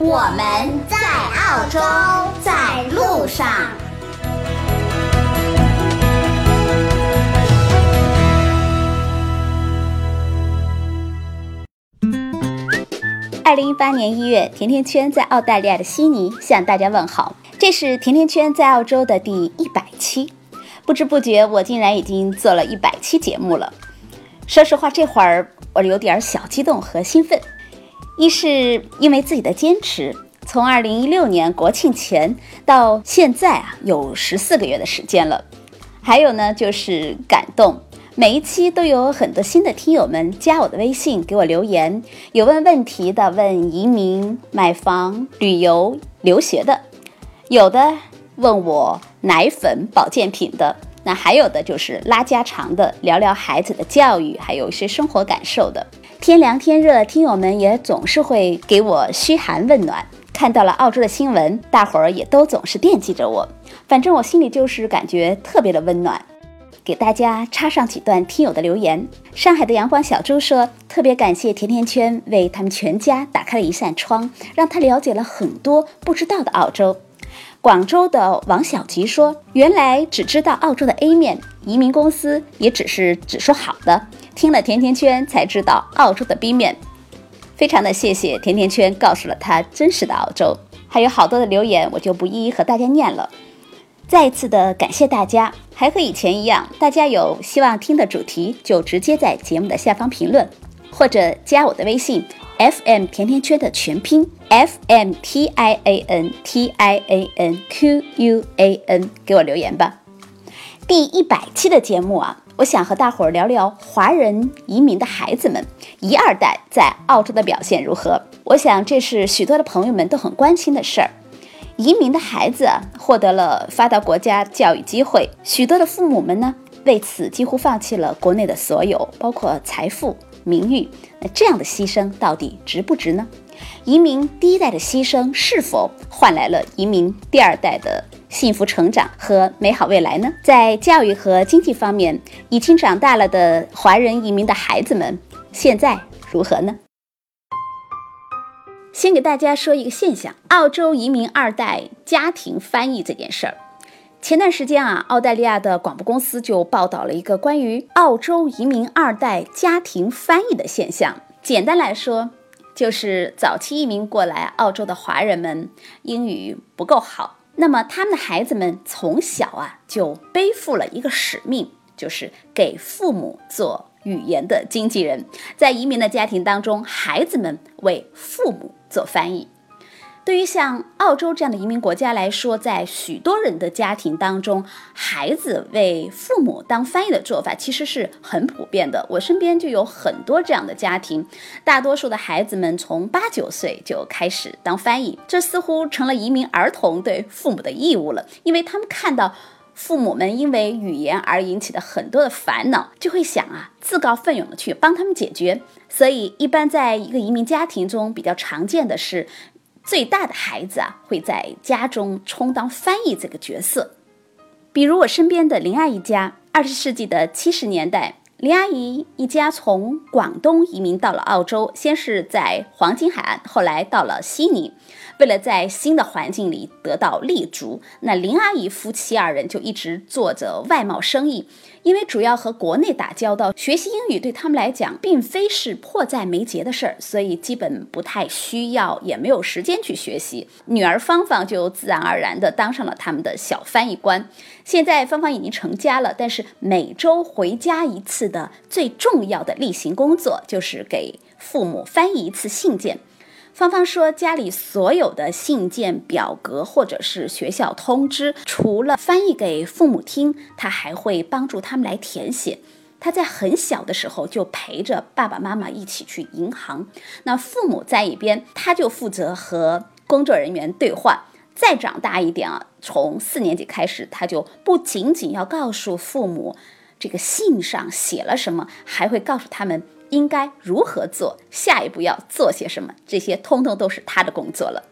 我们在澳洲，在路上。二零一八年一月，甜甜圈在澳大利亚的悉尼向大家问好。这是甜甜圈在澳洲的第一百期，不知不觉我竟然已经做了一百期节目了。说实话，这会儿我有点小激动和兴奋。一是因为自己的坚持，从二零一六年国庆前到现在啊，有十四个月的时间了。还有呢，就是感动，每一期都有很多新的听友们加我的微信给我留言，有问问题的，问移民、买房、旅游、留学的，有的问我奶粉、保健品的，那还有的就是拉家常的，聊聊孩子的教育，还有一些生活感受的。天凉天热，听友们也总是会给我嘘寒问暖。看到了澳洲的新闻，大伙儿也都总是惦记着我。反正我心里就是感觉特别的温暖。给大家插上几段听友的留言。上海的阳光小猪说：“特别感谢甜甜圈为他们全家打开了一扇窗，让他了解了很多不知道的澳洲。”广州的王小吉说：“原来只知道澳洲的 A 面，移民公司也只是只说好的。听了甜甜圈才知道澳洲的 B 面，非常的谢谢甜甜圈告诉了他真实的澳洲。还有好多的留言，我就不一一和大家念了。再一次的感谢大家，还和以前一样，大家有希望听的主题，就直接在节目的下方评论，或者加我的微信。” F M 甜甜圈的全拼 F M T I A N T I A N Q U A N，给我留言吧。第一百期的节目啊，我想和大伙儿聊聊华人移民的孩子们一二代在澳洲的表现如何。我想这是许多的朋友们都很关心的事儿。移民的孩子获得了发达国家教育机会，许多的父母们呢为此几乎放弃了国内的所有，包括财富。名誉，那这样的牺牲到底值不值呢？移民第一代的牺牲是否换来了移民第二代的幸福成长和美好未来呢？在教育和经济方面，已经长大了的华人移民的孩子们现在如何呢？先给大家说一个现象：澳洲移民二代家庭翻译这件事儿。前段时间啊，澳大利亚的广播公司就报道了一个关于澳洲移民二代家庭翻译的现象。简单来说，就是早期移民过来澳洲的华人们英语不够好，那么他们的孩子们从小啊就背负了一个使命，就是给父母做语言的经纪人。在移民的家庭当中，孩子们为父母做翻译。对于像澳洲这样的移民国家来说，在许多人的家庭当中，孩子为父母当翻译的做法其实是很普遍的。我身边就有很多这样的家庭，大多数的孩子们从八九岁就开始当翻译，这似乎成了移民儿童对父母的义务了。因为他们看到父母们因为语言而引起的很多的烦恼，就会想啊，自告奋勇的去帮他们解决。所以，一般在一个移民家庭中比较常见的是。最大的孩子啊，会在家中充当翻译这个角色。比如我身边的林阿姨家，二十世纪的七十年代，林阿姨一家从广东移民到了澳洲，先是在黄金海岸，后来到了悉尼。为了在新的环境里得到立足，那林阿姨夫妻二人就一直做着外贸生意。因为主要和国内打交道，学习英语对他们来讲并非是迫在眉睫的事儿，所以基本不太需要，也没有时间去学习。女儿芳芳就自然而然地当上了他们的小翻译官。现在芳芳已经成家了，但是每周回家一次的最重要的例行工作就是给父母翻译一次信件。芳芳说：“家里所有的信件、表格或者是学校通知，除了翻译给父母听，她还会帮助他们来填写。他在很小的时候就陪着爸爸妈妈一起去银行，那父母在一边，他就负责和工作人员对话。再长大一点啊，从四年级开始，他就不仅仅要告诉父母这个信上写了什么，还会告诉他们应该如何做，下一步要做些什么，这些通通都是他的工作了。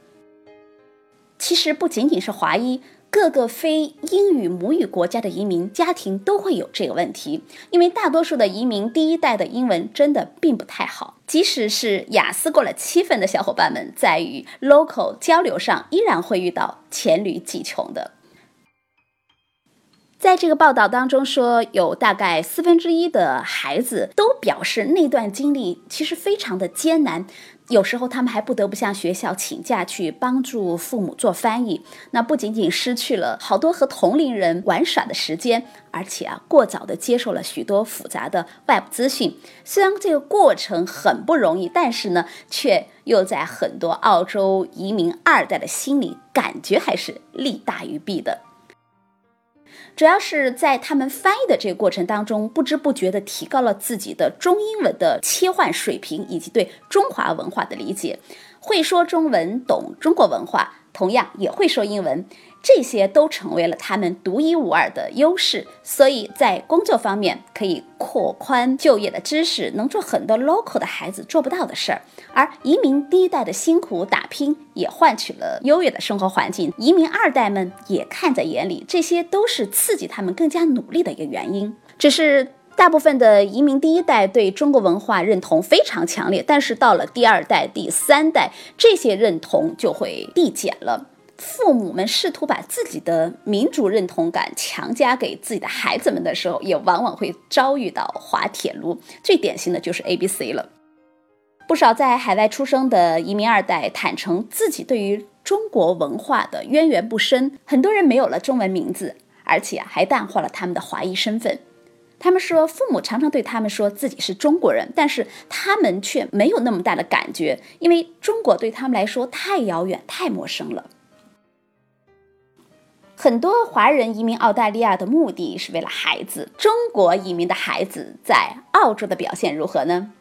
其实不仅仅是华裔。各个非英语母语国家的移民家庭都会有这个问题，因为大多数的移民第一代的英文真的并不太好，即使是雅思过了七分的小伙伴们，在与 local 交流上依然会遇到黔驴技穷的。在这个报道当中说，有大概四分之一的孩子都表示那段经历其实非常的艰难。有时候他们还不得不向学校请假去帮助父母做翻译，那不仅仅失去了好多和同龄人玩耍的时间，而且啊，过早的接受了许多复杂的外部资讯。虽然这个过程很不容易，但是呢，却又在很多澳洲移民二代的心里，感觉还是利大于弊的。主要是在他们翻译的这个过程当中，不知不觉地提高了自己的中英文的切换水平，以及对中华文化的理解，会说中文，懂中国文化，同样也会说英文。这些都成为了他们独一无二的优势，所以在工作方面可以扩宽就业的知识，能做很多 local 的孩子做不到的事儿。而移民第一代的辛苦打拼，也换取了优越的生活环境。移民二代们也看在眼里，这些都是刺激他们更加努力的一个原因。只是大部分的移民第一代对中国文化认同非常强烈，但是到了第二代、第三代，这些认同就会递减了。父母们试图把自己的民主认同感强加给自己的孩子们的时候，也往往会遭遇到滑铁卢。最典型的就是 A B C 了。不少在海外出生的移民二代坦诚自己对于中国文化的渊源不深，很多人没有了中文名字，而且还淡化了他们的华裔身份。他们说，父母常常对他们说自己是中国人，但是他们却没有那么大的感觉，因为中国对他们来说太遥远、太陌生了。很多华人移民澳大利亚的目的是为了孩子。中国移民的孩子在澳洲的表现如何呢？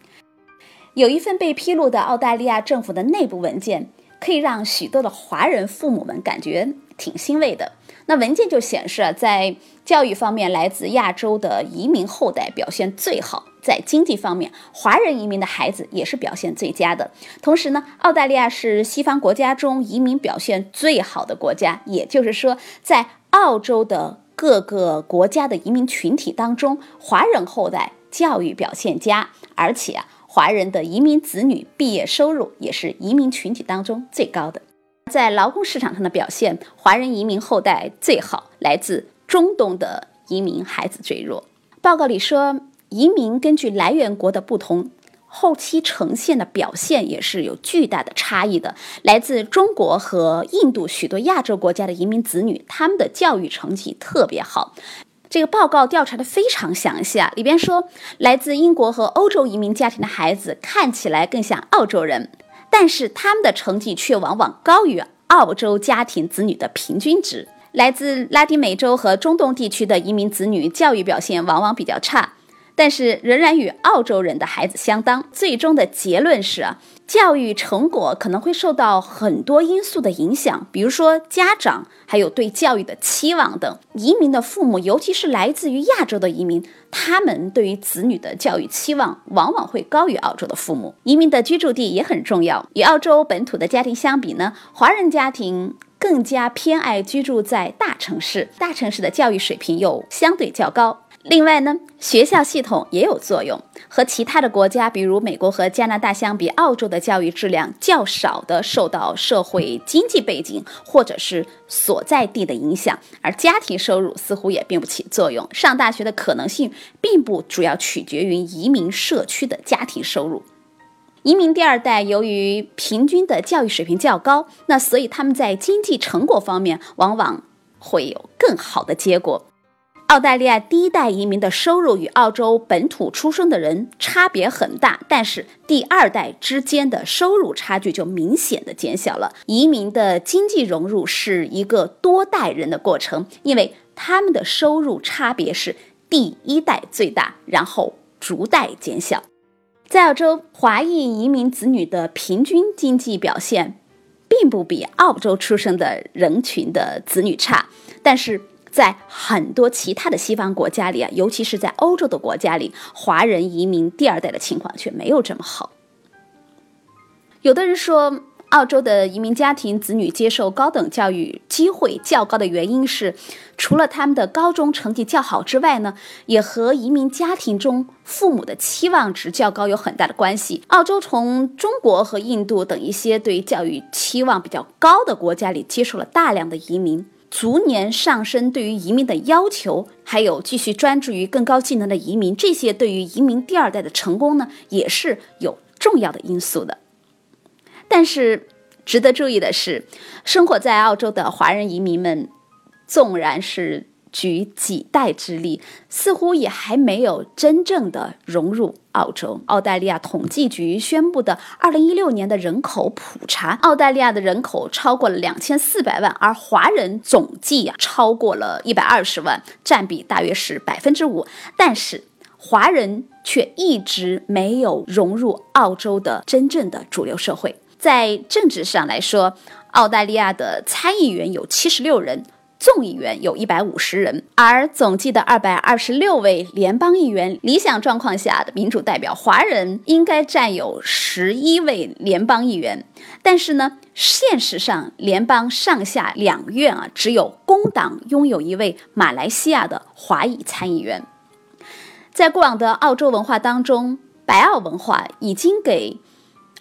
有一份被披露的澳大利亚政府的内部文件，可以让许多的华人父母们感觉挺欣慰的。那文件就显示啊，在教育方面，来自亚洲的移民后代表现最好。在经济方面，华人移民的孩子也是表现最佳的。同时呢，澳大利亚是西方国家中移民表现最好的国家。也就是说，在澳洲的各个国家的移民群体当中，华人后代教育表现佳，而且啊，华人的移民子女毕业收入也是移民群体当中最高的。在劳工市场上的表现，华人移民后代最好，来自中东的移民孩子最弱。报告里说。移民根据来源国的不同，后期呈现的表现也是有巨大的差异的。来自中国和印度许多亚洲国家的移民子女，他们的教育成绩特别好。这个报告调查的非常详细啊，里边说，来自英国和欧洲移民家庭的孩子看起来更像澳洲人，但是他们的成绩却往往高于澳洲家庭子女的平均值。来自拉丁美洲和中东地区的移民子女教育表现往往比较差。但是仍然与澳洲人的孩子相当。最终的结论是啊，教育成果可能会受到很多因素的影响，比如说家长，还有对教育的期望等。移民的父母，尤其是来自于亚洲的移民，他们对于子女的教育期望往往会高于澳洲的父母。移民的居住地也很重要。与澳洲本土的家庭相比呢，华人家庭更加偏爱居住在大城市，大城市的教育水平又相对较高。另外呢，学校系统也有作用。和其他的国家，比如美国和加拿大相比，澳洲的教育质量较少的受到社会经济背景或者是所在地的影响，而家庭收入似乎也并不起作用。上大学的可能性并不主要取决于移民社区的家庭收入。移民第二代由于平均的教育水平较高，那所以他们在经济成果方面往往会有更好的结果。澳大利亚第一代移民的收入与澳洲本土出生的人差别很大，但是第二代之间的收入差距就明显的减小了。移民的经济融入是一个多代人的过程，因为他们的收入差别是。第一代最大，然后逐代减小。在澳洲，华裔移民子女的平均经济表现，并不比澳洲出生的人群的子女差，但是在很多其他的西方国家里啊，尤其是在欧洲的国家里，华人移民第二代的情况却没有这么好。有的人说。澳洲的移民家庭子女接受高等教育机会较高的原因是，除了他们的高中成绩较好之外呢，也和移民家庭中父母的期望值较高有很大的关系。澳洲从中国和印度等一些对教育期望比较高的国家里接受了大量的移民，逐年上升对于移民的要求，还有继续专注于更高技能的移民，这些对于移民第二代的成功呢，也是有重要的因素的。但是，值得注意的是，生活在澳洲的华人移民们，纵然是举几代之力，似乎也还没有真正的融入澳洲。澳大利亚统计局宣布的2016年的人口普查，澳大利亚的人口超过了2400万，而华人总计啊超过了120万，占比大约是百分之五。但是，华人却一直没有融入澳洲的真正的主流社会。在政治上来说，澳大利亚的参议员有七十六人，众议员有一百五十人，而总计的二百二十六位联邦议员，理想状况下的民主代表华人应该占有十一位联邦议员。但是呢，现实上联邦上下两院啊，只有工党拥有一位马来西亚的华裔参议员。在过往的澳洲文化当中，白澳文化已经给。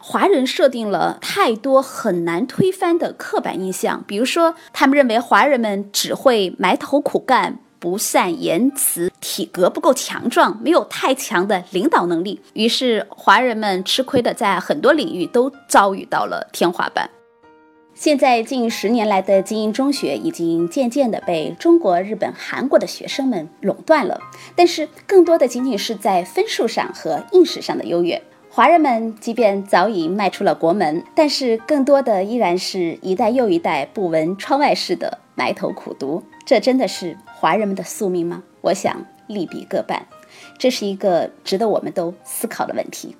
华人设定了太多很难推翻的刻板印象，比如说，他们认为华人们只会埋头苦干，不善言辞，体格不够强壮，没有太强的领导能力。于是，华人们吃亏的在很多领域都遭遇到了天花板。现在近十年来的精英中学已经渐渐的被中国、日本、韩国的学生们垄断了，但是更多的仅仅是在分数上和应试上的优越。华人们即便早已迈出了国门，但是更多的依然是一代又一代不闻窗外事的埋头苦读。这真的是华人们的宿命吗？我想利弊各半，这是一个值得我们都思考的问题。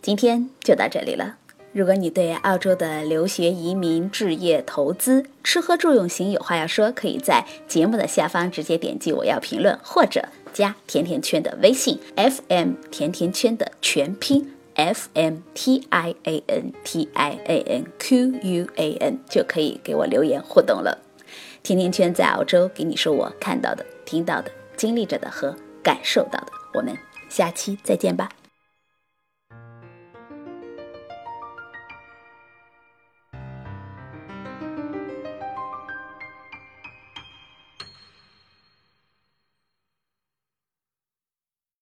今天就到这里了。如果你对澳洲的留学、移民、置业、投资、吃喝住用行有话要说，可以在节目的下方直接点击“我要评论”或者。加甜甜圈的微信，FM 甜甜圈的全拼，F M T I A N T I A N Q U A N 就可以给我留言互动了。甜甜圈在澳洲给你说我看到的、听到的、经历着的和感受到的。我们下期再见吧。